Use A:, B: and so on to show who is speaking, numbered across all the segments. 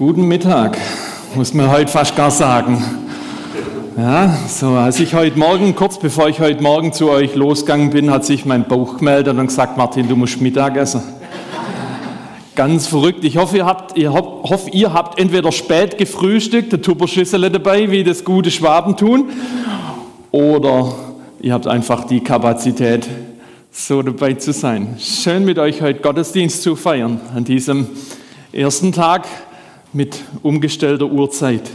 A: Guten Mittag, muss man heute fast gar sagen. Ja, so, als ich heute Morgen, kurz bevor ich heute Morgen zu euch losgegangen bin, hat sich mein Bauch gemeldet und gesagt, Martin, du musst Mittag essen. Ganz verrückt. Ich hoffe, ihr habt, ihr hoffe, ihr habt entweder spät gefrühstückt, eine Tupperschüssel dabei, wie das gute Schwaben tun, oder ihr habt einfach die Kapazität, so dabei zu sein. Schön mit euch heute Gottesdienst zu feiern an diesem ersten Tag mit umgestellter Uhrzeit.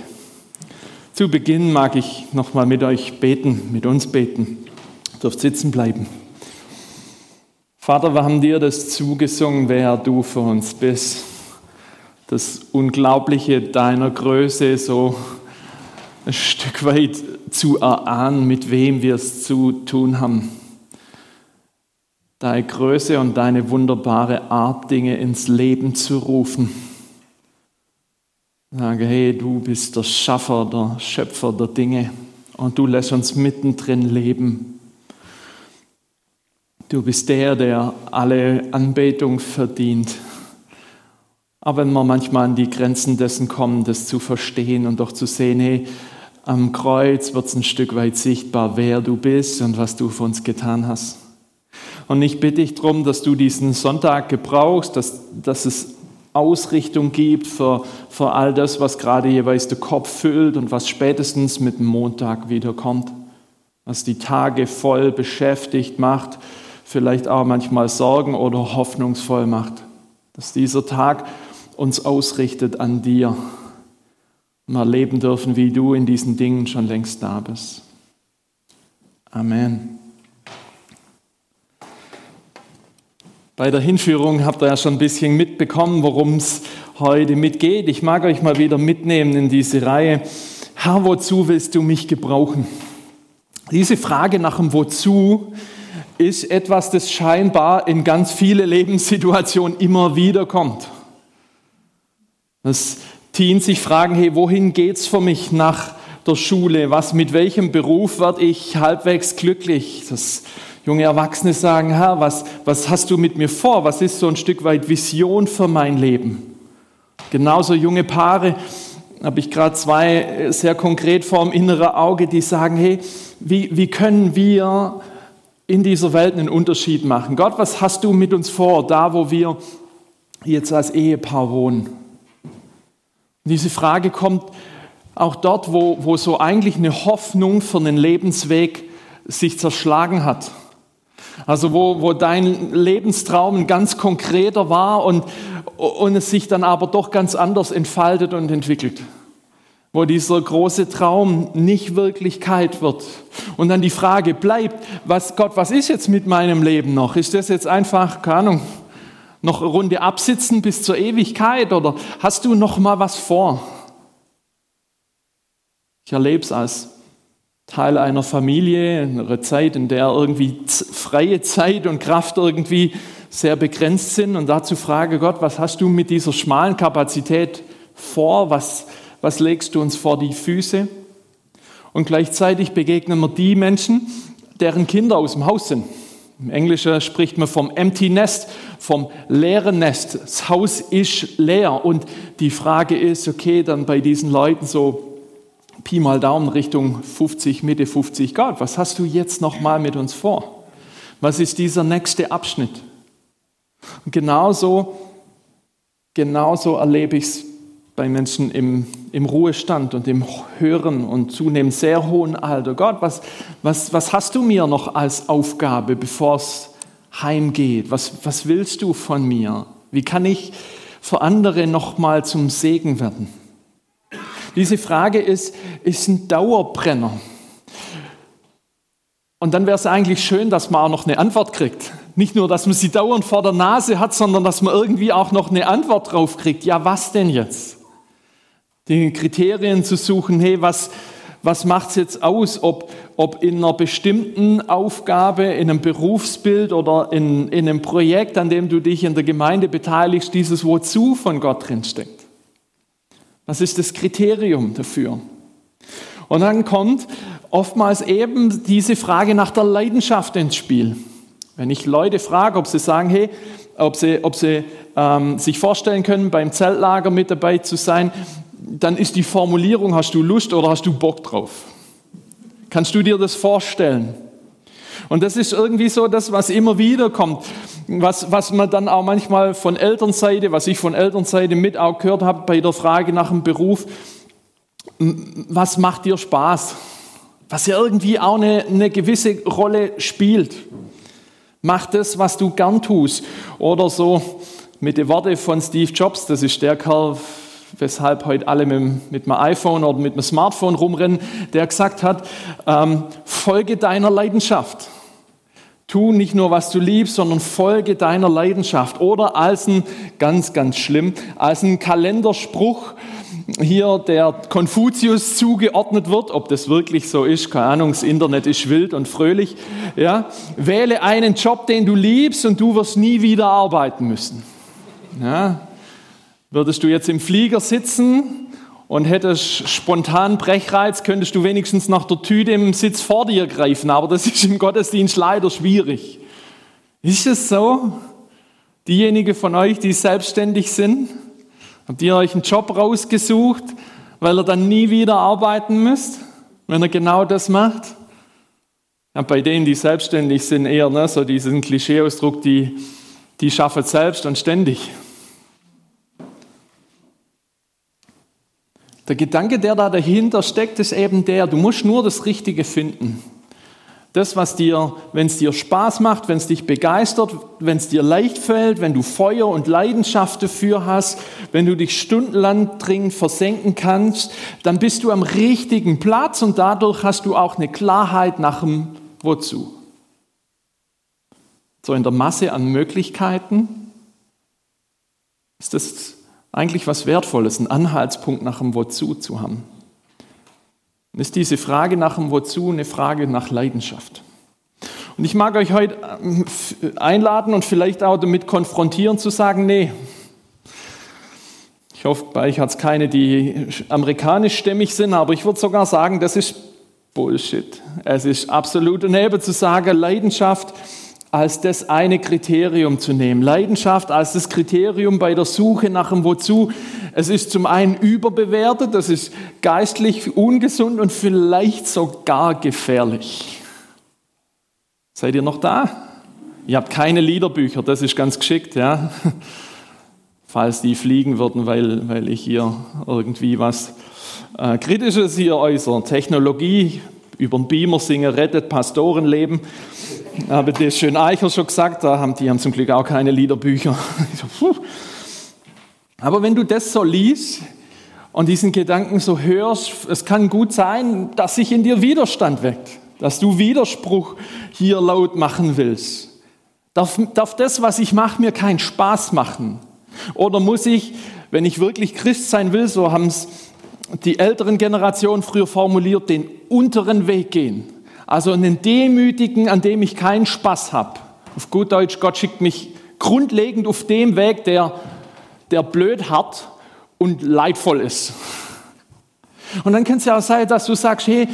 A: Zu Beginn mag ich nochmal mit euch beten, mit uns beten. Ihr dürft sitzen bleiben. Vater, wir haben dir das zugesungen, wer du für uns bist. Das Unglaubliche deiner Größe so ein Stück weit zu erahnen, mit wem wir es zu tun haben. Deine Größe und deine wunderbare Art, Dinge ins Leben zu rufen Sage, hey, du bist der Schaffer, der Schöpfer der Dinge und du lässt uns mittendrin leben. Du bist der, der alle Anbetung verdient. Aber wenn wir manchmal an die Grenzen dessen kommen, das zu verstehen und doch zu sehen, hey, am Kreuz wird es ein Stück weit sichtbar, wer du bist und was du für uns getan hast. Und ich bitte dich darum, dass du diesen Sonntag gebrauchst, dass, dass es Ausrichtung gibt für, für all das, was gerade jeweils der Kopf füllt und was spätestens mit dem Montag wiederkommt. Was die Tage voll beschäftigt macht, vielleicht auch manchmal Sorgen oder hoffnungsvoll macht. Dass dieser Tag uns ausrichtet an dir. Und erleben dürfen, wie du in diesen Dingen schon längst da bist. Amen. Bei der Hinführung habt ihr ja schon ein bisschen mitbekommen, worum es heute mitgeht. Ich mag euch mal wieder mitnehmen in diese Reihe. Herr, wozu willst du mich gebrauchen? Diese Frage nach dem Wozu ist etwas, das scheinbar in ganz viele Lebenssituationen immer wieder kommt. Dass Teens sich fragen, hey, wohin geht's für mich nach der Schule? Was, mit welchem Beruf werde ich halbwegs glücklich? Das junge Erwachsene sagen, Herr, was, was hast du mit mir vor? Was ist so ein Stück weit Vision für mein Leben? Genauso junge Paare, habe ich gerade zwei sehr konkret vor dem inneren Auge, die sagen, hey, wie, wie können wir in dieser Welt einen Unterschied machen? Gott, was hast du mit uns vor, da wo wir jetzt als Ehepaar wohnen? Und diese Frage kommt auch dort, wo, wo so eigentlich eine Hoffnung für einen Lebensweg sich zerschlagen hat. Also wo, wo dein Lebenstraum ein ganz konkreter war und, und es sich dann aber doch ganz anders entfaltet und entwickelt. Wo dieser große Traum nicht Wirklichkeit wird. Und dann die Frage bleibt, was, Gott, was ist jetzt mit meinem Leben noch? Ist das jetzt einfach, keine Ahnung, noch eine Runde absitzen bis zur Ewigkeit oder hast du noch mal was vor? Ich erlebe es als Teil einer Familie, einer Zeit, in der irgendwie freie Zeit und Kraft irgendwie sehr begrenzt sind. Und dazu frage Gott, was hast du mit dieser schmalen Kapazität vor? Was, was legst du uns vor die Füße? Und gleichzeitig begegnen wir die Menschen, deren Kinder aus dem Haus sind. Im Englischen spricht man vom Empty Nest, vom leeren Nest. Das Haus ist leer. Und die Frage ist, okay, dann bei diesen Leuten so, Pi mal Daumen Richtung 50, Mitte 50 Grad. Was hast du jetzt noch mal mit uns vor? Was ist dieser nächste Abschnitt? Und genauso, genauso erlebe ich es bei Menschen im, im Ruhestand und im höheren und zunehmend sehr hohen Alter. Gott, was, was, was hast du mir noch als Aufgabe, bevor es heimgeht? Was, was willst du von mir? Wie kann ich für andere noch mal zum Segen werden? Diese Frage ist, ist ein Dauerbrenner. Und dann wäre es eigentlich schön, dass man auch noch eine Antwort kriegt. Nicht nur, dass man sie dauernd vor der Nase hat, sondern dass man irgendwie auch noch eine Antwort drauf kriegt. Ja, was denn jetzt? Die Kriterien zu suchen, hey, was, was macht es jetzt aus, ob, ob in einer bestimmten Aufgabe, in einem Berufsbild oder in, in einem Projekt, an dem du dich in der Gemeinde beteiligst, dieses Wozu von Gott drinsteckt. Was ist das Kriterium dafür? Und dann kommt oftmals eben diese Frage nach der Leidenschaft ins Spiel. Wenn ich Leute frage, ob sie sagen, hey, ob sie, ob sie ähm, sich vorstellen können, beim Zeltlager mit dabei zu sein, dann ist die Formulierung, hast du Lust oder hast du Bock drauf? Kannst du dir das vorstellen? Und das ist irgendwie so das, was immer wieder kommt, was, was man dann auch manchmal von Elternseite, was ich von Elternseite mit auch gehört habe bei der Frage nach dem Beruf, was macht dir Spaß? Was ja irgendwie auch eine, eine gewisse Rolle spielt. Mach das, was du gern tust. Oder so mit den Worten von Steve Jobs, das ist der Kerl, weshalb heute alle mit, mit dem iPhone oder mit dem Smartphone rumrennen, der gesagt hat, ähm, folge deiner Leidenschaft. Tu nicht nur, was du liebst, sondern folge deiner Leidenschaft. Oder als ein, ganz, ganz schlimm, als ein Kalenderspruch hier der Konfuzius zugeordnet wird, ob das wirklich so ist, keine Ahnung, das Internet ist wild und fröhlich, ja, wähle einen Job, den du liebst und du wirst nie wieder arbeiten müssen. Ja, würdest du jetzt im Flieger sitzen und hättest spontan Brechreiz, könntest du wenigstens nach der Tüte im Sitz vor dir greifen, aber das ist im Gottesdienst leider schwierig. Ist es so? Diejenigen von euch, die selbstständig sind, habt ihr euch einen Job rausgesucht, weil ihr dann nie wieder arbeiten müsst, wenn ihr genau das macht? Ja, bei denen, die selbstständig sind, eher ne, so diesen Klischeeausdruck, die, die schaffen selbst und ständig. Der Gedanke, der da dahinter steckt, ist eben der, du musst nur das Richtige finden. Das, was dir, wenn es dir Spaß macht, wenn es dich begeistert, wenn es dir leicht fällt, wenn du Feuer und Leidenschaft dafür hast, wenn du dich stundenlang dringend versenken kannst, dann bist du am richtigen Platz und dadurch hast du auch eine Klarheit nach dem Wozu. So in der Masse an Möglichkeiten ist das eigentlich was Wertvolles, einen Anhaltspunkt nach dem Wozu zu haben. Und ist diese Frage nach dem Wozu eine Frage nach Leidenschaft. Und ich mag euch heute äh, einladen und vielleicht auch damit konfrontieren, zu sagen, nee, ich hoffe, bei euch hat es keine, die amerikanischstämmig sind, aber ich würde sogar sagen, das ist Bullshit. Es ist absolut daneben zu sagen, Leidenschaft als das eine Kriterium zu nehmen. Leidenschaft als das Kriterium bei der Suche nach dem Wozu. Es ist zum einen überbewertet, das ist geistlich ungesund und vielleicht sogar gefährlich. Seid ihr noch da? Ihr habt keine Liederbücher, das ist ganz geschickt, ja. Falls die fliegen würden, weil, weil ich hier irgendwie was äh, Kritisches hier äußere. Technologie, über den Beamer singen, rettet Pastorenleben. Habe das schön Eicher schon gesagt, da haben die haben zum Glück auch keine Liederbücher. Aber wenn du das so liest und diesen Gedanken so hörst, es kann gut sein, dass sich in dir Widerstand weckt, dass du Widerspruch hier laut machen willst. Darf, darf das, was ich mache, mir keinen Spaß machen? Oder muss ich, wenn ich wirklich Christ sein will, so haben es die älteren Generationen früher formuliert, den unteren Weg gehen? Also einen demütigen, an dem ich keinen Spaß habe. Auf gut Deutsch, Gott schickt mich grundlegend auf dem Weg, der, der blöd, hart und leidvoll ist. Und dann kann es ja auch sein, dass du sagst, hey,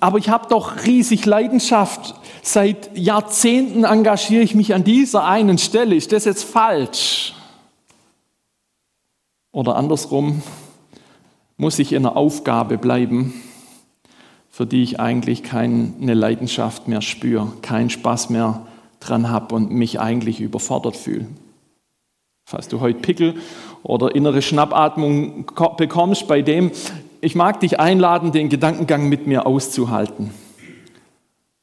A: aber ich habe doch riesig Leidenschaft. Seit Jahrzehnten engagiere ich mich an dieser einen Stelle. Ist das jetzt falsch? Oder andersrum, muss ich in einer Aufgabe bleiben, für die ich eigentlich keine Leidenschaft mehr spüre, keinen Spaß mehr dran habe und mich eigentlich überfordert fühle. Falls du heute Pickel oder innere Schnappatmung bekommst, bei dem, ich mag dich einladen, den Gedankengang mit mir auszuhalten.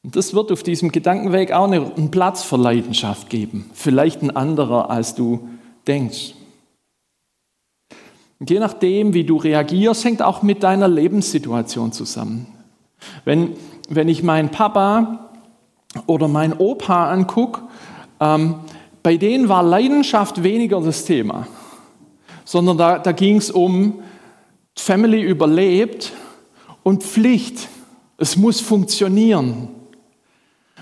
A: Und das wird auf diesem Gedankenweg auch einen Platz für Leidenschaft geben. Vielleicht ein anderer, als du denkst. Und je nachdem, wie du reagierst, hängt auch mit deiner Lebenssituation zusammen. Wenn, wenn ich meinen Papa oder meinen Opa angucke, ähm, bei denen war Leidenschaft weniger das Thema, sondern da, da ging es um Family überlebt und Pflicht. Es muss funktionieren.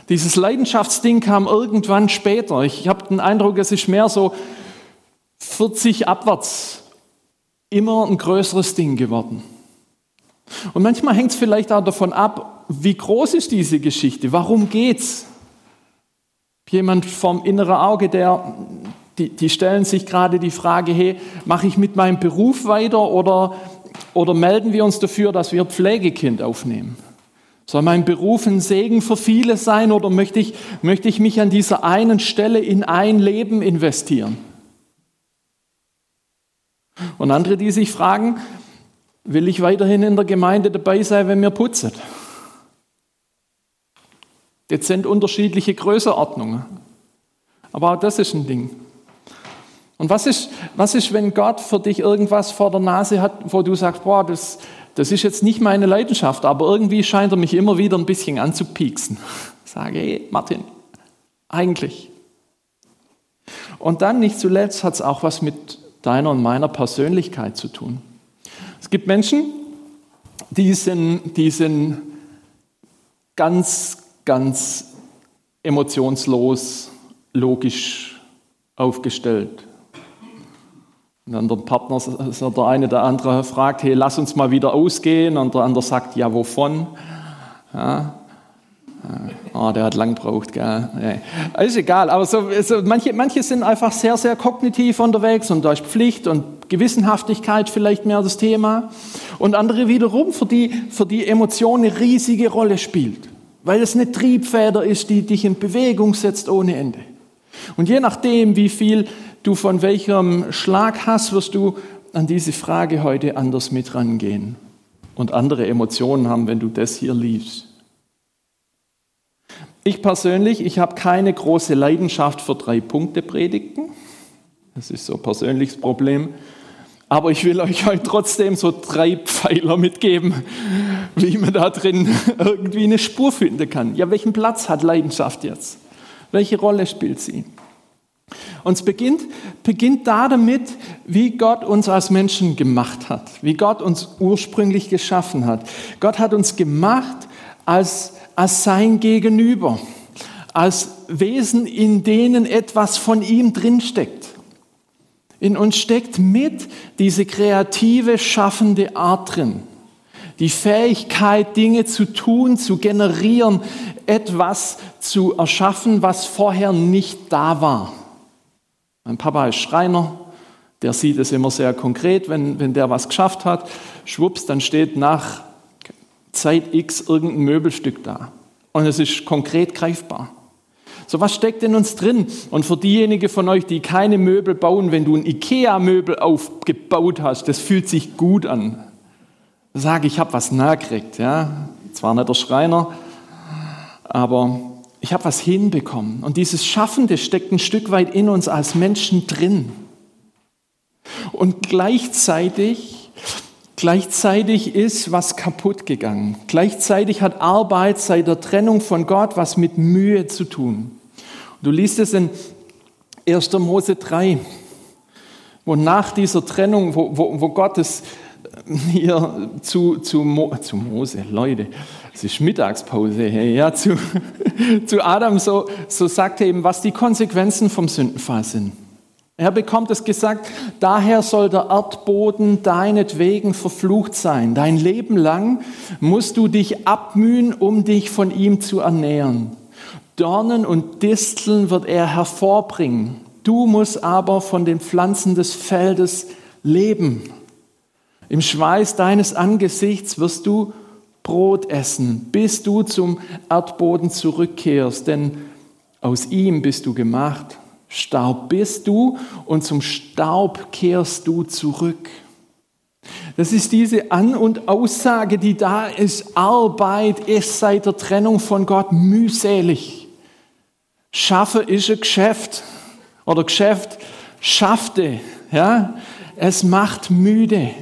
A: Dieses Leidenschaftsding kam irgendwann später. Ich habe den Eindruck, es ist mehr so 40 abwärts immer ein größeres Ding geworden. Und manchmal hängt es vielleicht auch davon ab, wie groß ist diese Geschichte, warum geht's? Jemand vom inneren Auge, der, die, die stellen sich gerade die Frage, hey, mache ich mit meinem Beruf weiter oder, oder melden wir uns dafür, dass wir Pflegekind aufnehmen? Soll mein Beruf ein Segen für viele sein oder möchte ich, möchte ich mich an dieser einen Stelle in ein Leben investieren? Und andere, die sich fragen, will ich weiterhin in der Gemeinde dabei sein, wenn wir putzen? Jetzt sind unterschiedliche Größenordnungen. Aber auch das ist ein Ding. Und was ist, was ist, wenn Gott für dich irgendwas vor der Nase hat, wo du sagst, boah, das, das ist jetzt nicht meine Leidenschaft, aber irgendwie scheint er mich immer wieder ein bisschen anzupieksen. Sage, hey, Martin, eigentlich. Und dann nicht zuletzt hat es auch was mit deiner und meiner Persönlichkeit zu tun. Es gibt Menschen, die sind, die sind ganz, ganz emotionslos, logisch aufgestellt. Dann der Partner, also der eine der andere fragt, hey, lass uns mal wieder ausgehen. Und der andere sagt, ja, wovon? Ja. Oh, der hat lang gebraucht, gell? Nee. Ist egal, aber so, so, manche, manche sind einfach sehr, sehr kognitiv unterwegs und da ist Pflicht und Gewissenhaftigkeit vielleicht mehr das Thema. Und andere wiederum, für die, für die Emotion eine riesige Rolle spielt, weil es eine Triebfeder ist, die dich in Bewegung setzt ohne Ende. Und je nachdem, wie viel du von welchem Schlag hast, wirst du an diese Frage heute anders mit rangehen und andere Emotionen haben, wenn du das hier liest. Ich persönlich, ich habe keine große Leidenschaft für drei Punkte Predigten. Das ist so ein persönliches Problem. Aber ich will euch heute trotzdem so drei Pfeiler mitgeben, wie man da drin irgendwie eine Spur finden kann. Ja, welchen Platz hat Leidenschaft jetzt? Welche Rolle spielt sie? Und es beginnt, beginnt da damit, wie Gott uns als Menschen gemacht hat, wie Gott uns ursprünglich geschaffen hat. Gott hat uns gemacht als, als sein Gegenüber, als Wesen, in denen etwas von ihm drinsteckt. In uns steckt mit diese kreative, schaffende Art drin. Die Fähigkeit, Dinge zu tun, zu generieren, etwas zu erschaffen, was vorher nicht da war. Mein Papa ist Schreiner, der sieht es immer sehr konkret, wenn, wenn der was geschafft hat, schwupps, dann steht nach Zeit X irgendein Möbelstück da. Und es ist konkret greifbar. So was steckt in uns drin? Und für diejenigen von euch, die keine Möbel bauen, wenn du ein Ikea-Möbel aufgebaut hast, das fühlt sich gut an. Sage ich, habe was nahe gekriegt. Ja? Zwar nicht der Schreiner, aber ich habe was hinbekommen. Und dieses Schaffende steckt ein Stück weit in uns als Menschen drin. Und gleichzeitig, gleichzeitig ist was kaputt gegangen. Gleichzeitig hat Arbeit seit der Trennung von Gott was mit Mühe zu tun. Du liest es in 1. Mose 3, wo nach dieser Trennung, wo, wo, wo Gott es hier zu, zu, Mo, zu Mose, Leute, es ist Mittagspause, hey, ja, zu, zu Adam so, so sagt eben, was die Konsequenzen vom Sündenfall sind. Er bekommt es gesagt, daher soll der Erdboden deinetwegen verflucht sein. Dein Leben lang musst du dich abmühen, um dich von ihm zu ernähren. Dornen und Disteln wird er hervorbringen. Du musst aber von den Pflanzen des Feldes leben. Im Schweiß deines Angesichts wirst du Brot essen, bis du zum Erdboden zurückkehrst, denn aus ihm bist du gemacht. Staub bist du und zum Staub kehrst du zurück. Das ist diese An- und Aussage, die da ist. Arbeit ist seit der Trennung von Gott mühselig. Schaffe ist ein Geschäft oder Geschäft schaffte. Ja? Es macht müde.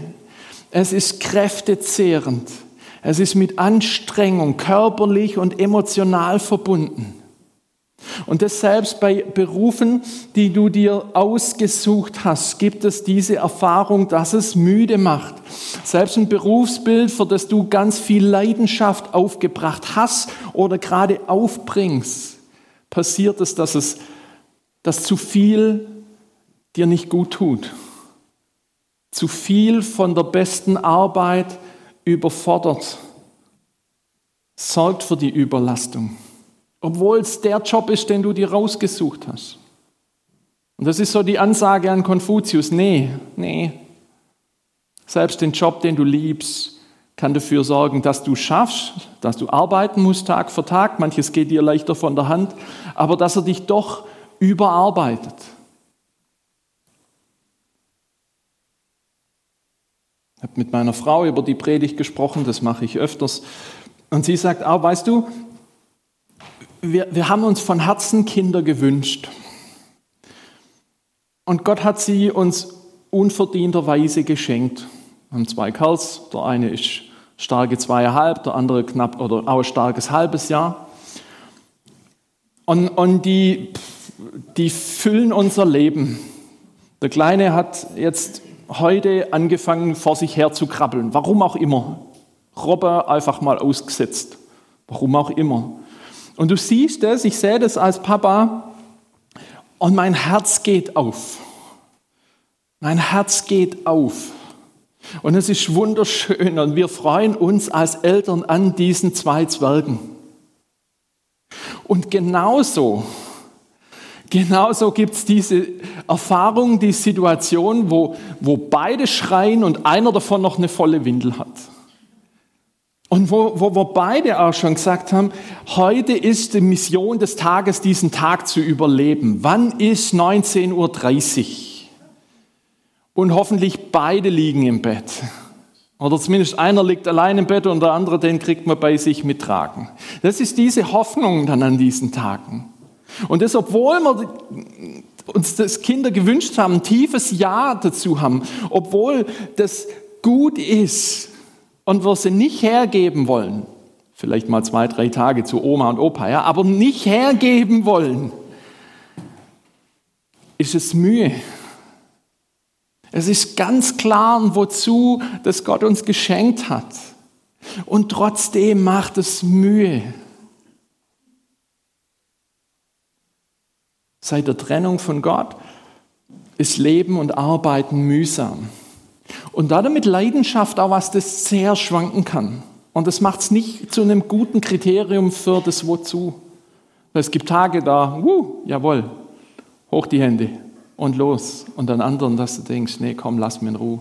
A: Es ist kräftezehrend. Es ist mit Anstrengung körperlich und emotional verbunden. Und das selbst bei Berufen, die du dir ausgesucht hast, gibt es diese Erfahrung, dass es müde macht. Selbst ein Berufsbild, für das du ganz viel Leidenschaft aufgebracht hast oder gerade aufbringst, passiert es, dass es, dass zu viel dir nicht gut tut. Zu viel von der besten Arbeit überfordert, sorgt für die Überlastung, obwohl es der Job ist, den du dir rausgesucht hast. Und das ist so die Ansage an Konfuzius, nee, nee. Selbst den Job, den du liebst, kann dafür sorgen, dass du schaffst, dass du arbeiten musst Tag für Tag. Manches geht dir leichter von der Hand, aber dass er dich doch überarbeitet. Ich habe mit meiner Frau über die Predigt gesprochen, das mache ich öfters. Und sie sagt auch, weißt du, wir, wir haben uns von Herzen Kinder gewünscht. Und Gott hat sie uns unverdienterweise geschenkt. Wir haben zwei Kerls, der eine ist starke zweieinhalb, der andere knapp oder auch starkes halbes Jahr. Und, und die, die füllen unser Leben. Der Kleine hat jetzt heute angefangen, vor sich her zu krabbeln. Warum auch immer. Robbe einfach mal ausgesetzt. Warum auch immer. Und du siehst es, ich sehe das als Papa und mein Herz geht auf. Mein Herz geht auf. Und es ist wunderschön und wir freuen uns als Eltern an diesen zwei Zwergen. Und genauso, genauso gibt es diese Erfahrung, die Situation, wo, wo beide schreien und einer davon noch eine volle Windel hat. Und wo, wo wir beide auch schon gesagt haben, heute ist die Mission des Tages, diesen Tag zu überleben. Wann ist 19.30 Uhr? Und hoffentlich beide liegen im Bett. Oder zumindest einer liegt allein im Bett und der andere, den kriegt man bei sich mittragen. Das ist diese Hoffnung dann an diesen Tagen. Und das, obwohl wir uns das Kinder gewünscht haben, ein tiefes Ja dazu haben, obwohl das gut ist, und wir sie nicht hergeben wollen, vielleicht mal zwei, drei Tage zu Oma und Opa, ja, aber nicht hergeben wollen, ist es Mühe. Es ist ganz klar, wozu das Gott uns geschenkt hat. Und trotzdem macht es Mühe. Seit der Trennung von Gott ist Leben und Arbeiten mühsam. Und damit Leidenschaft auch was, das sehr schwanken kann. Und das macht es nicht zu einem guten Kriterium für das Wozu. Es gibt Tage da, wuh, jawohl, hoch die Hände und los. Und an anderen, dass du denkst, nee, komm, lass mich in Ruhe.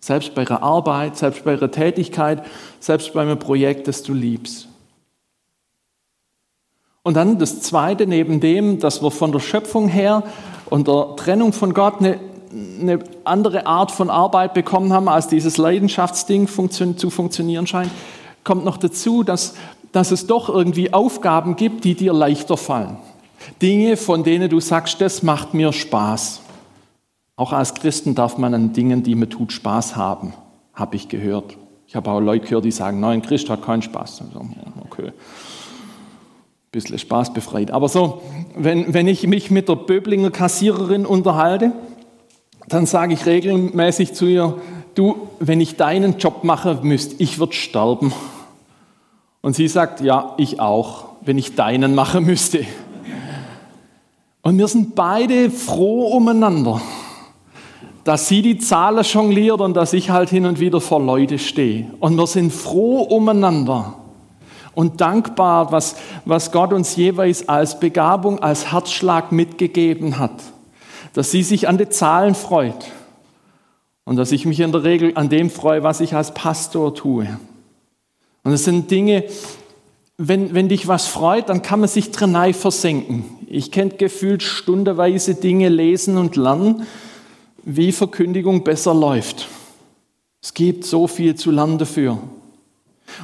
A: Selbst bei ihrer Arbeit, selbst bei ihrer Tätigkeit, selbst bei einem Projekt, das du liebst. Und dann das Zweite, neben dem, dass wir von der Schöpfung her und der Trennung von Gott eine eine andere Art von Arbeit bekommen haben, als dieses Leidenschaftsding funktio zu funktionieren scheint, kommt noch dazu, dass, dass es doch irgendwie Aufgaben gibt, die dir leichter fallen. Dinge, von denen du sagst, das macht mir Spaß. Auch als Christen darf man an Dingen, die mir tut, Spaß haben, habe ich gehört. Ich habe auch Leute gehört, die sagen, nein, Christ hat keinen Spaß. Okay, bisschen Spaß befreit. Aber so, wenn, wenn ich mich mit der Böblinger Kassiererin unterhalte, dann sage ich regelmäßig zu ihr, du, wenn ich deinen Job mache, müsst ich würde sterben. Und sie sagt, ja, ich auch, wenn ich deinen machen müsste. Und wir sind beide froh umeinander, dass sie die Zahlen jongliert und dass ich halt hin und wieder vor Leute stehe. Und wir sind froh umeinander und dankbar, was, was Gott uns jeweils als Begabung, als Herzschlag mitgegeben hat dass sie sich an den Zahlen freut und dass ich mich in der Regel an dem freue, was ich als Pastor tue. Und es sind Dinge, wenn, wenn dich was freut, dann kann man sich drin versenken. Ich kenne gefühlt stundenweise Dinge lesen und lernen, wie Verkündigung besser läuft. Es gibt so viel zu lernen dafür.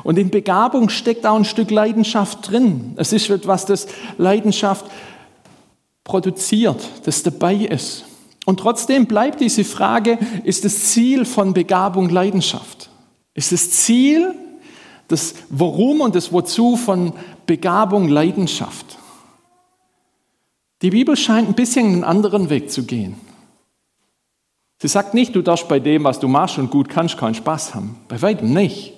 A: Und in Begabung steckt auch ein Stück Leidenschaft drin. Es ist etwas, das Leidenschaft produziert, das dabei ist. Und trotzdem bleibt diese Frage, ist das Ziel von Begabung Leidenschaft? Ist das Ziel, das Warum und das Wozu von Begabung Leidenschaft? Die Bibel scheint ein bisschen einen anderen Weg zu gehen. Sie sagt nicht, du darfst bei dem, was du machst und gut kannst, keinen Spaß haben. Bei weitem nicht.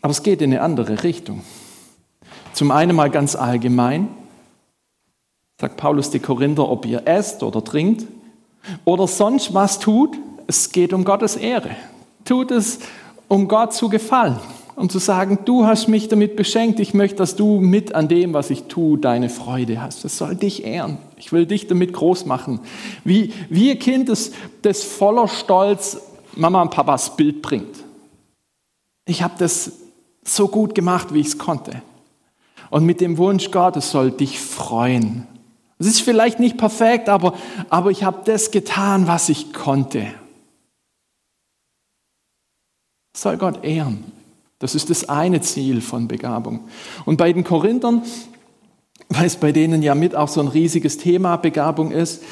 A: Aber es geht in eine andere Richtung. Zum einen mal ganz allgemein sagt Paulus die Korinther, ob ihr esst oder trinkt oder sonst was tut, es geht um Gottes Ehre. Tut es, um Gott zu gefallen. und zu sagen, du hast mich damit beschenkt, ich möchte, dass du mit an dem, was ich tue, deine Freude hast. Das soll dich ehren. Ich will dich damit groß machen. Wie, wie ein Kind, das, das voller Stolz Mama und Papas Bild bringt. Ich habe das so gut gemacht, wie ich es konnte. Und mit dem Wunsch, Gott, es soll dich freuen. Es ist vielleicht nicht perfekt, aber, aber ich habe das getan, was ich konnte. Soll Gott ehren. Das ist das eine Ziel von Begabung. Und bei den Korinthern, weil es bei denen ja mit auch so ein riesiges Thema Begabung ist,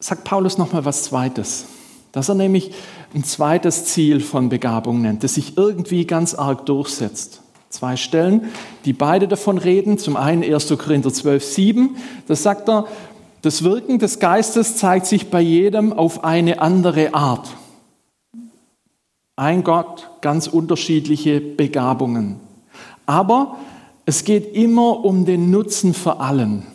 A: sagt Paulus nochmal was Zweites. Dass er nämlich ein zweites Ziel von Begabung nennt, das sich irgendwie ganz arg durchsetzt. Zwei Stellen, die beide davon reden. Zum einen 1. Korinther 12, 7. Da sagt er, das Wirken des Geistes zeigt sich bei jedem auf eine andere Art. Ein Gott, ganz unterschiedliche Begabungen. Aber es geht immer um den Nutzen für allen.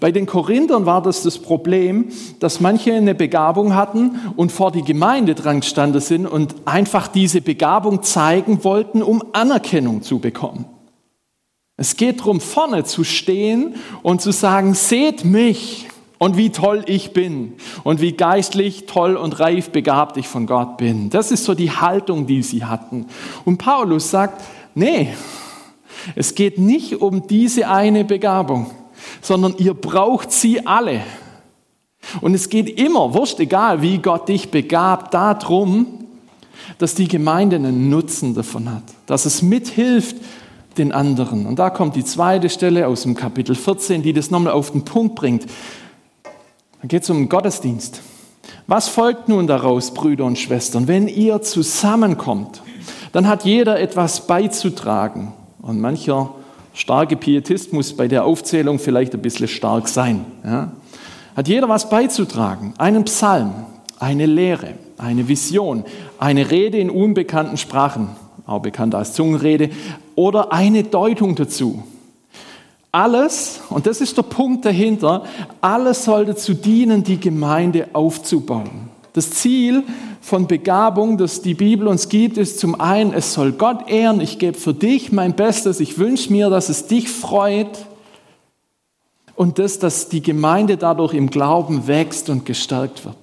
A: Bei den Korinthern war das das Problem, dass manche eine Begabung hatten und vor die Gemeinde dran gestanden sind und einfach diese Begabung zeigen wollten, um Anerkennung zu bekommen. Es geht darum, vorne zu stehen und zu sagen, seht mich, und wie toll ich bin und wie geistlich toll und reif begabt ich von Gott bin. Das ist so die Haltung, die sie hatten. Und Paulus sagt, nee, es geht nicht um diese eine Begabung, sondern ihr braucht sie alle. Und es geht immer, wurscht egal, wie Gott dich begabt, darum, dass die Gemeinde einen Nutzen davon hat, dass es mithilft den anderen. Und da kommt die zweite Stelle aus dem Kapitel 14, die das nochmal auf den Punkt bringt. Da geht es um Gottesdienst. Was folgt nun daraus, Brüder und Schwestern? Wenn ihr zusammenkommt, dann hat jeder etwas beizutragen. Und mancher starke Pietist muss bei der Aufzählung vielleicht ein bisschen stark sein. Ja? Hat jeder was beizutragen? Einen Psalm, eine Lehre, eine Vision, eine Rede in unbekannten Sprachen, auch bekannt als Zungenrede, oder eine Deutung dazu alles, und das ist der Punkt dahinter, alles sollte zu dienen, die Gemeinde aufzubauen. Das Ziel von Begabung, das die Bibel uns gibt, ist zum einen, es soll Gott ehren, ich gebe für dich mein Bestes, ich wünsche mir, dass es dich freut und das, dass die Gemeinde dadurch im Glauben wächst und gestärkt wird.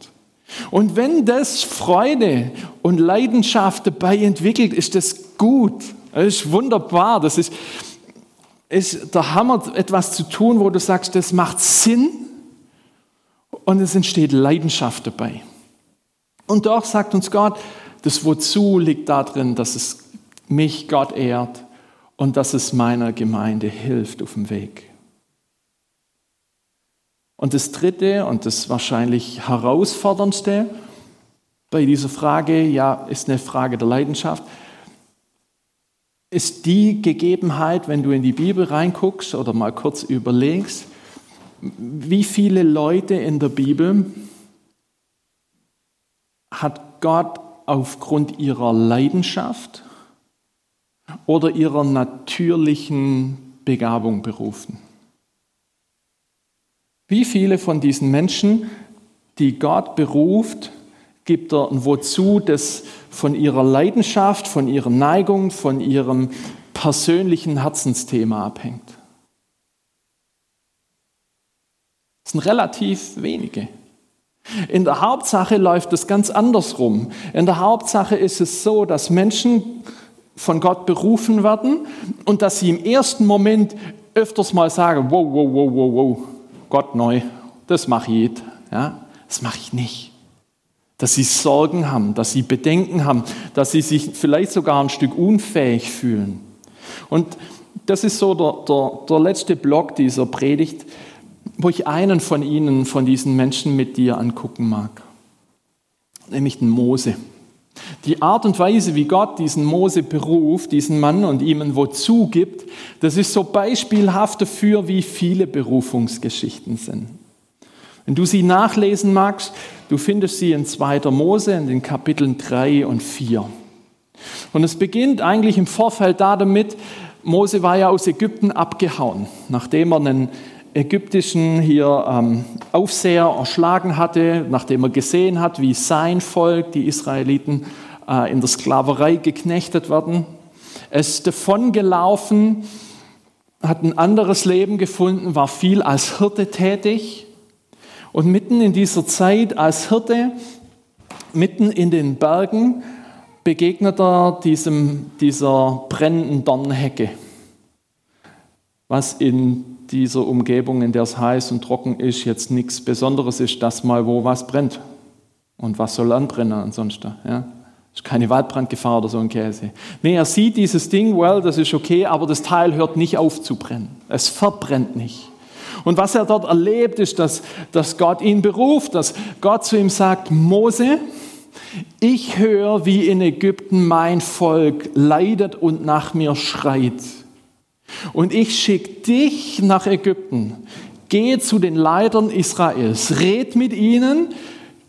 A: Und wenn das Freude und Leidenschaft dabei entwickelt, ist das gut. Das ist wunderbar. Das ist, ist der Hammer, etwas zu tun, wo du sagst, das macht Sinn und es entsteht Leidenschaft dabei. Und doch sagt uns Gott, das Wozu liegt darin, dass es mich Gott ehrt und dass es meiner Gemeinde hilft auf dem Weg. Und das Dritte und das wahrscheinlich herausforderndste bei dieser Frage, ja, ist eine Frage der Leidenschaft, ist die Gegebenheit, wenn du in die Bibel reinguckst oder mal kurz überlegst, wie viele Leute in der Bibel hat Gott aufgrund ihrer Leidenschaft oder ihrer natürlichen Begabung berufen? Wie viele von diesen Menschen, die Gott beruft, gibt er ein Wozu, das von ihrer Leidenschaft, von ihrer Neigung, von ihrem persönlichen Herzensthema abhängt. Das sind relativ wenige. In der Hauptsache läuft es ganz andersrum. In der Hauptsache ist es so, dass Menschen von Gott berufen werden und dass sie im ersten Moment öfters mal sagen, wow, wow, wow, wow, wow, Gott neu, das mache ich nicht. Ja, das mache ich nicht dass sie Sorgen haben, dass sie Bedenken haben, dass sie sich vielleicht sogar ein Stück unfähig fühlen. Und das ist so der, der, der letzte Block dieser Predigt, wo ich einen von ihnen, von diesen Menschen mit dir angucken mag, nämlich den Mose. Die Art und Weise, wie Gott diesen Mose beruft, diesen Mann und ihm ein Wozu gibt, das ist so beispielhaft dafür, wie viele Berufungsgeschichten sind. Wenn du sie nachlesen magst, du findest sie in 2. Mose in den Kapiteln 3 und 4. Und es beginnt eigentlich im Vorfeld da damit, Mose war ja aus Ägypten abgehauen, nachdem er einen ägyptischen hier ähm, Aufseher erschlagen hatte, nachdem er gesehen hat, wie sein Volk, die Israeliten, äh, in der Sklaverei geknechtet werden. Er ist davongelaufen, hat ein anderes Leben gefunden, war viel als Hirte tätig. Und mitten in dieser Zeit als Hirte, mitten in den Bergen, begegnet er diesem, dieser brennenden Dornhecke, was in dieser Umgebung, in der es heiß und trocken ist, jetzt nichts Besonderes ist, dass mal wo was brennt. Und was soll anbrennen ansonsten? Ja? ist keine Waldbrandgefahr oder so ein Käse. Nee, er sieht dieses Ding, well, das ist okay, aber das Teil hört nicht auf zu brennen. Es verbrennt nicht. Und was er dort erlebt, ist, dass, dass Gott ihn beruft, dass Gott zu ihm sagt, Mose, ich höre, wie in Ägypten mein Volk leidet und nach mir schreit. Und ich schicke dich nach Ägypten. Geh zu den Leitern Israels, red mit ihnen,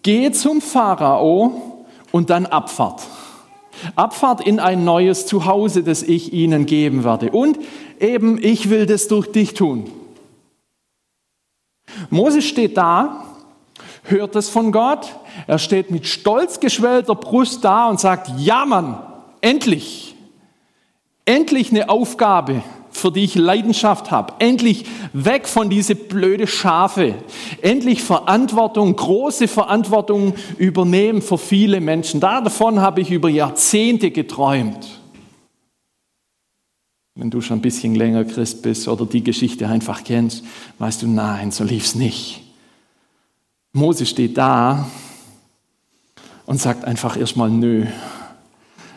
A: geh zum Pharao und dann Abfahrt. Abfahrt in ein neues Zuhause, das ich ihnen geben werde. Und eben, ich will das durch dich tun. Moses steht da, hört es von Gott, er steht mit stolz geschwellter Brust da und sagt, ja Mann, endlich, endlich eine Aufgabe, für die ich Leidenschaft habe. Endlich weg von diese blöde Schafe. Endlich Verantwortung, große Verantwortung übernehmen für viele Menschen. Davon habe ich über Jahrzehnte geträumt. Wenn du schon ein bisschen länger Christ bist oder die Geschichte einfach kennst, weißt du, nein, so lief es nicht. Mose steht da und sagt einfach erstmal nö.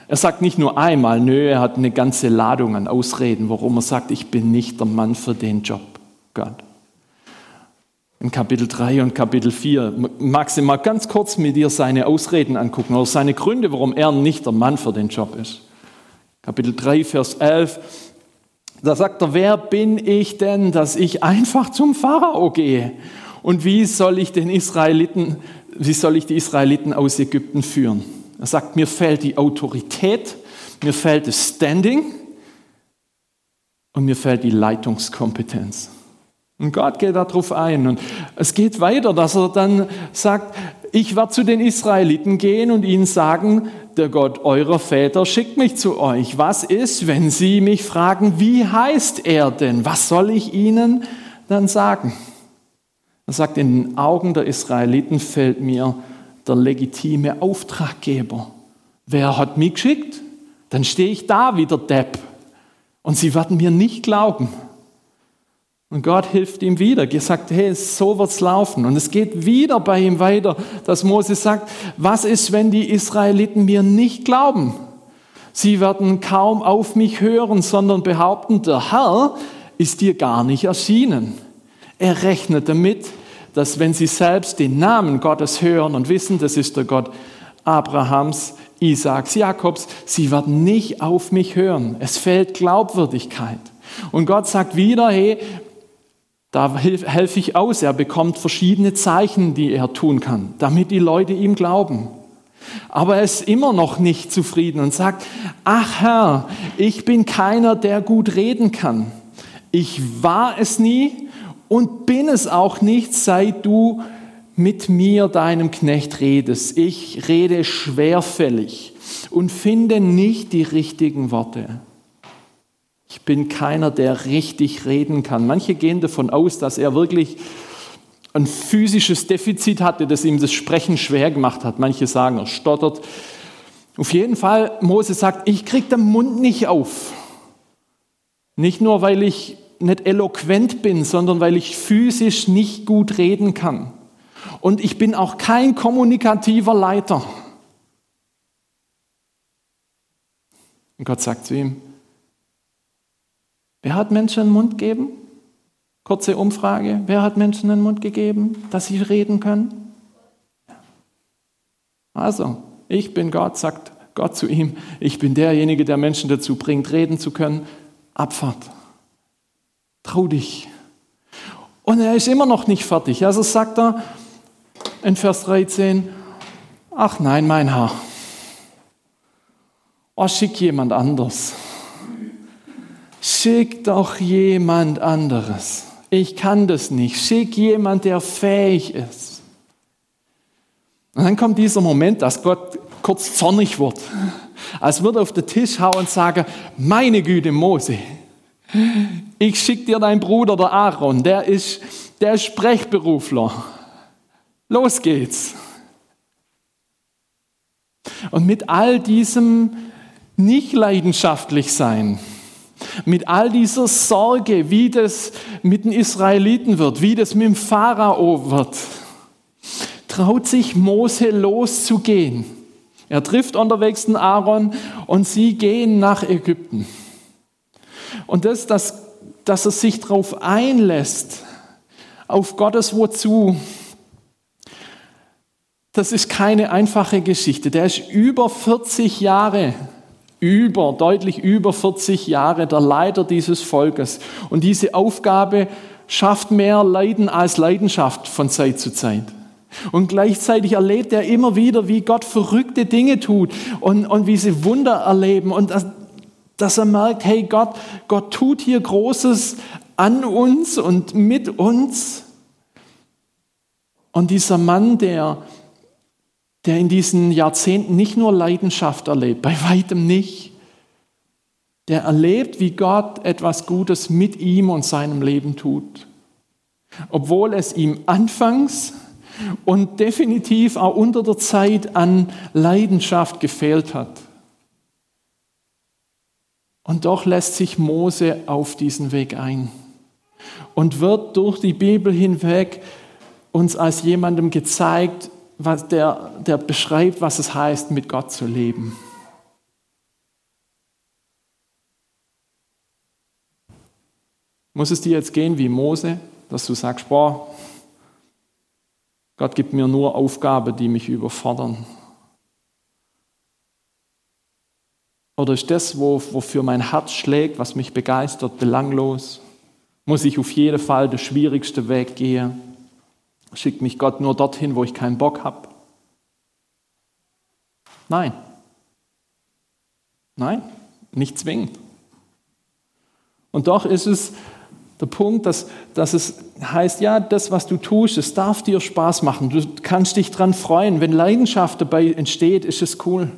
A: Er sagt nicht nur einmal, nö, er hat eine ganze Ladung an Ausreden, warum er sagt, ich bin nicht der Mann für den Job, Gott. In Kapitel 3 und Kapitel 4 magst du mal ganz kurz mit dir seine Ausreden angucken oder seine Gründe, warum er nicht der Mann für den Job ist. Kapitel 3, Vers 11, da sagt er, wer bin ich denn, dass ich einfach zum Pharao gehe? Und wie soll ich den Israeliten, wie soll ich die Israeliten aus Ägypten führen? Er sagt, mir fehlt die Autorität, mir fehlt das Standing und mir fehlt die Leitungskompetenz. Und Gott geht darauf ein. Und es geht weiter, dass er dann sagt, ich werde zu den Israeliten gehen und ihnen sagen, der Gott eurer Väter schickt mich zu euch. Was ist, wenn sie mich fragen, wie heißt er denn? Was soll ich ihnen dann sagen? Er sagt, in den Augen der Israeliten fällt mir der legitime Auftraggeber. Wer hat mich geschickt? Dann stehe ich da wie der Depp. Und sie werden mir nicht glauben. Und Gott hilft ihm wieder, gesagt, hey, so wird's laufen. Und es geht wieder bei ihm weiter, dass Moses sagt, was ist, wenn die Israeliten mir nicht glauben? Sie werden kaum auf mich hören, sondern behaupten, der Herr ist dir gar nicht erschienen. Er rechnet damit, dass wenn sie selbst den Namen Gottes hören und wissen, das ist der Gott Abrahams, Isaaks, Jakobs, sie werden nicht auf mich hören. Es fehlt Glaubwürdigkeit. Und Gott sagt wieder, hey, da helfe ich aus. Er bekommt verschiedene Zeichen, die er tun kann, damit die Leute ihm glauben. Aber er ist immer noch nicht zufrieden und sagt, ach Herr, ich bin keiner, der gut reden kann. Ich war es nie und bin es auch nicht, seit du mit mir, deinem Knecht, redest. Ich rede schwerfällig und finde nicht die richtigen Worte. Ich bin keiner, der richtig reden kann. Manche gehen davon aus, dass er wirklich ein physisches Defizit hatte, das ihm das Sprechen schwer gemacht hat. Manche sagen, er stottert. Auf jeden Fall, Mose sagt, ich kriege den Mund nicht auf. Nicht nur, weil ich nicht eloquent bin, sondern weil ich physisch nicht gut reden kann. Und ich bin auch kein kommunikativer Leiter. Und Gott sagt zu ihm, wer hat Menschen einen Mund gegeben? Kurze Umfrage, wer hat Menschen einen Mund gegeben, dass sie reden können? Also, ich bin Gott, sagt Gott zu ihm, ich bin derjenige, der Menschen dazu bringt, reden zu können. Abfahrt. Trau dich. Und er ist immer noch nicht fertig. Also sagt er in Vers 13, ach nein, mein Herr, oh, schick jemand anders. Schick doch jemand anderes. Ich kann das nicht. Schick jemand, der fähig ist. Und dann kommt dieser Moment, dass Gott kurz zornig wird. Als würde auf den Tisch hauen und sagen, meine Güte, Mose, ich schicke dir deinen Bruder, der Aaron, der ist, der ist Sprechberufler. Los geht's. Und mit all diesem nicht leidenschaftlich sein, mit all dieser Sorge, wie das mit den Israeliten wird, wie das mit dem Pharao wird, traut sich Mose loszugehen. Er trifft unterwegs den Aaron und sie gehen nach Ägypten. Und das, dass, dass er sich darauf einlässt, auf Gottes Wozu, das ist keine einfache Geschichte. Der ist über 40 Jahre, über, deutlich über 40 Jahre der Leiter dieses Volkes. Und diese Aufgabe schafft mehr Leiden als Leidenschaft von Zeit zu Zeit. Und gleichzeitig erlebt er immer wieder, wie Gott verrückte Dinge tut und, und wie sie Wunder erleben und dass, er merkt, hey Gott, Gott tut hier Großes an uns und mit uns. Und dieser Mann, der, der in diesen Jahrzehnten nicht nur Leidenschaft erlebt, bei weitem nicht, der erlebt, wie Gott etwas Gutes mit ihm und seinem Leben tut. Obwohl es ihm anfangs und definitiv auch unter der Zeit an Leidenschaft gefehlt hat. Und doch lässt sich Mose auf diesen Weg ein und wird durch die Bibel hinweg uns als jemandem gezeigt, was der, der beschreibt, was es heißt, mit Gott zu leben. Muss es dir jetzt gehen wie Mose, dass du sagst, boah, Gott gibt mir nur Aufgaben, die mich überfordern. Oder ist das, wofür mein Herz schlägt, was mich begeistert, belanglos? Muss ich auf jeden Fall den schwierigsten Weg gehen? Schickt mich Gott nur dorthin, wo ich keinen Bock habe? Nein. Nein, nicht zwingend. Und doch ist es der Punkt, dass, dass es heißt, ja, das, was du tust, es darf dir Spaß machen. Du kannst dich daran freuen. Wenn Leidenschaft dabei entsteht, ist es cool.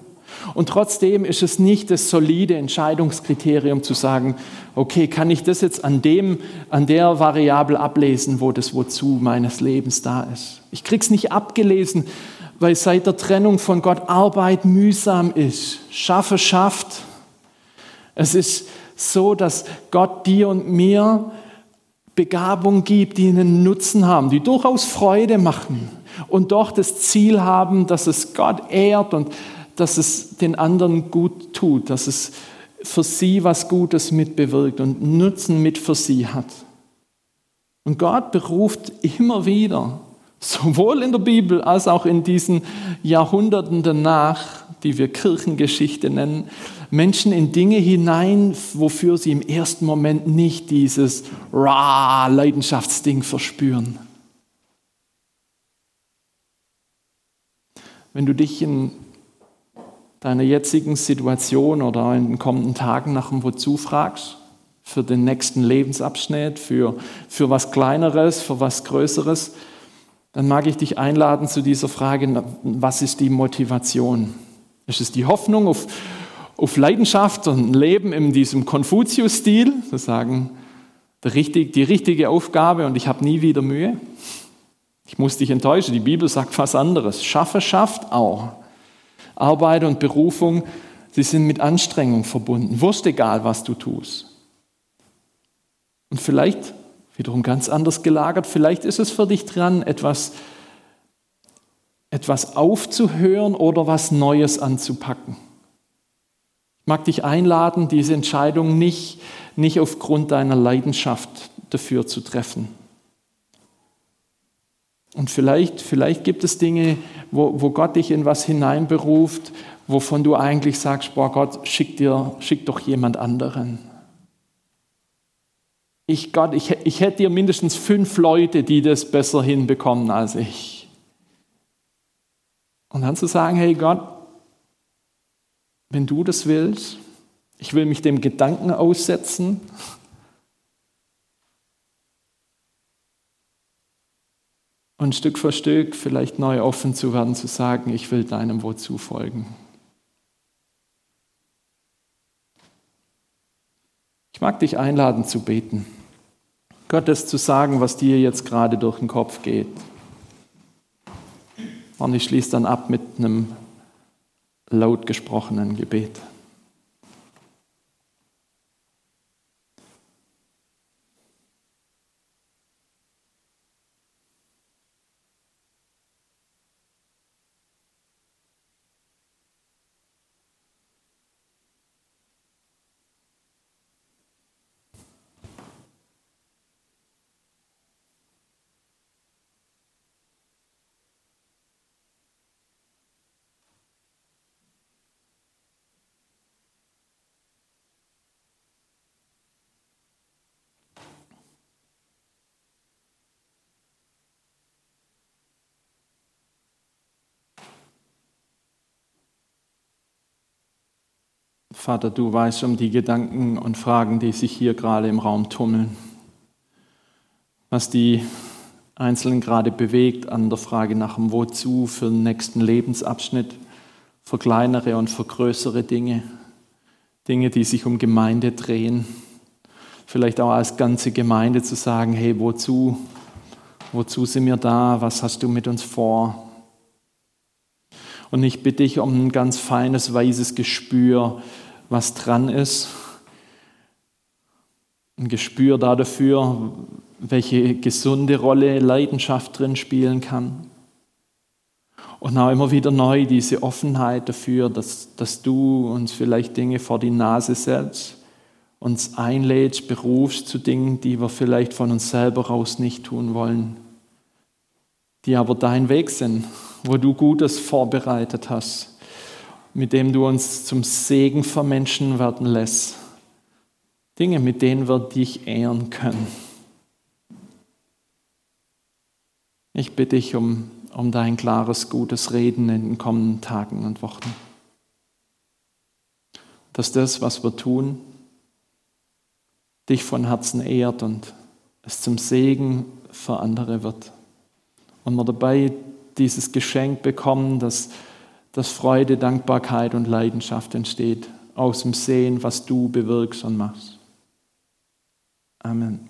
A: Und trotzdem ist es nicht das solide Entscheidungskriterium zu sagen, okay, kann ich das jetzt an, dem, an der Variable ablesen, wo das Wozu meines Lebens da ist. Ich krieg's nicht abgelesen, weil seit der Trennung von Gott Arbeit mühsam ist. Schaffe schafft. Es ist so, dass Gott dir und mir Begabung gibt, die einen Nutzen haben, die durchaus Freude machen und doch das Ziel haben, dass es Gott ehrt und dass es den anderen gut tut, dass es für sie was Gutes mitbewirkt und Nutzen mit für sie hat. Und Gott beruft immer wieder, sowohl in der Bibel als auch in diesen Jahrhunderten danach, die wir Kirchengeschichte nennen, Menschen in Dinge hinein, wofür sie im ersten Moment nicht dieses Ra Leidenschaftsding verspüren. Wenn du dich in deiner jetzigen Situation oder in den kommenden Tagen nach dem Wozu fragst, für den nächsten Lebensabschnitt, für, für was Kleineres, für was Größeres, dann mag ich dich einladen zu dieser Frage, was ist die Motivation? Ist es die Hoffnung auf, auf Leidenschaft und Leben in diesem Konfuzius-Stil, zu sagen, die richtige Aufgabe und ich habe nie wieder Mühe. Ich muss dich enttäuschen, die Bibel sagt was anderes. Schaffe schafft auch. Arbeit und Berufung, sie sind mit Anstrengung verbunden. Wurst egal, was du tust. Und vielleicht, wiederum ganz anders gelagert, vielleicht ist es für dich dran, etwas, etwas aufzuhören oder was Neues anzupacken mag dich einladen, diese Entscheidung nicht, nicht aufgrund deiner Leidenschaft dafür zu treffen. Und vielleicht, vielleicht gibt es Dinge, wo, wo Gott dich in was hineinberuft, wovon du eigentlich sagst, boah Gott, schick, dir, schick doch jemand anderen. Ich, Gott, ich, ich hätte dir mindestens fünf Leute, die das besser hinbekommen als ich. Und dann zu sagen, hey Gott, wenn du das willst. Ich will mich dem Gedanken aussetzen. Und Stück für Stück vielleicht neu offen zu werden, zu sagen, ich will deinem Wozu folgen. Ich mag dich einladen zu beten. Gott das zu sagen, was dir jetzt gerade durch den Kopf geht. Und ich schließe dann ab mit einem laut gesprochenen Gebet. Vater, du weißt um die Gedanken und Fragen, die sich hier gerade im Raum tummeln. Was die Einzelnen gerade bewegt an der Frage nach dem Wozu für den nächsten Lebensabschnitt, für kleinere und für größere Dinge. Dinge, die sich um Gemeinde drehen. Vielleicht auch als ganze Gemeinde zu sagen, hey, wozu? Wozu sind wir da? Was hast du mit uns vor? Und ich bitte dich um ein ganz feines, weises Gespür, was dran ist. Ein Gespür dafür, welche gesunde Rolle Leidenschaft drin spielen kann. Und auch immer wieder neu diese Offenheit dafür, dass, dass du uns vielleicht Dinge vor die Nase setzt, uns einlädst, berufst zu Dingen, die wir vielleicht von uns selber raus nicht tun wollen, die aber dein Weg sind, wo du Gutes vorbereitet hast mit dem du uns zum Segen für Menschen werden lässt. Dinge, mit denen wir dich ehren können. Ich bitte dich um, um dein klares, gutes Reden in den kommenden Tagen und Wochen. Dass das, was wir tun, dich von Herzen ehrt und es zum Segen für andere wird. Und wir dabei dieses Geschenk bekommen, dass dass Freude, Dankbarkeit und Leidenschaft entsteht aus dem Sehen, was du bewirkst und machst. Amen.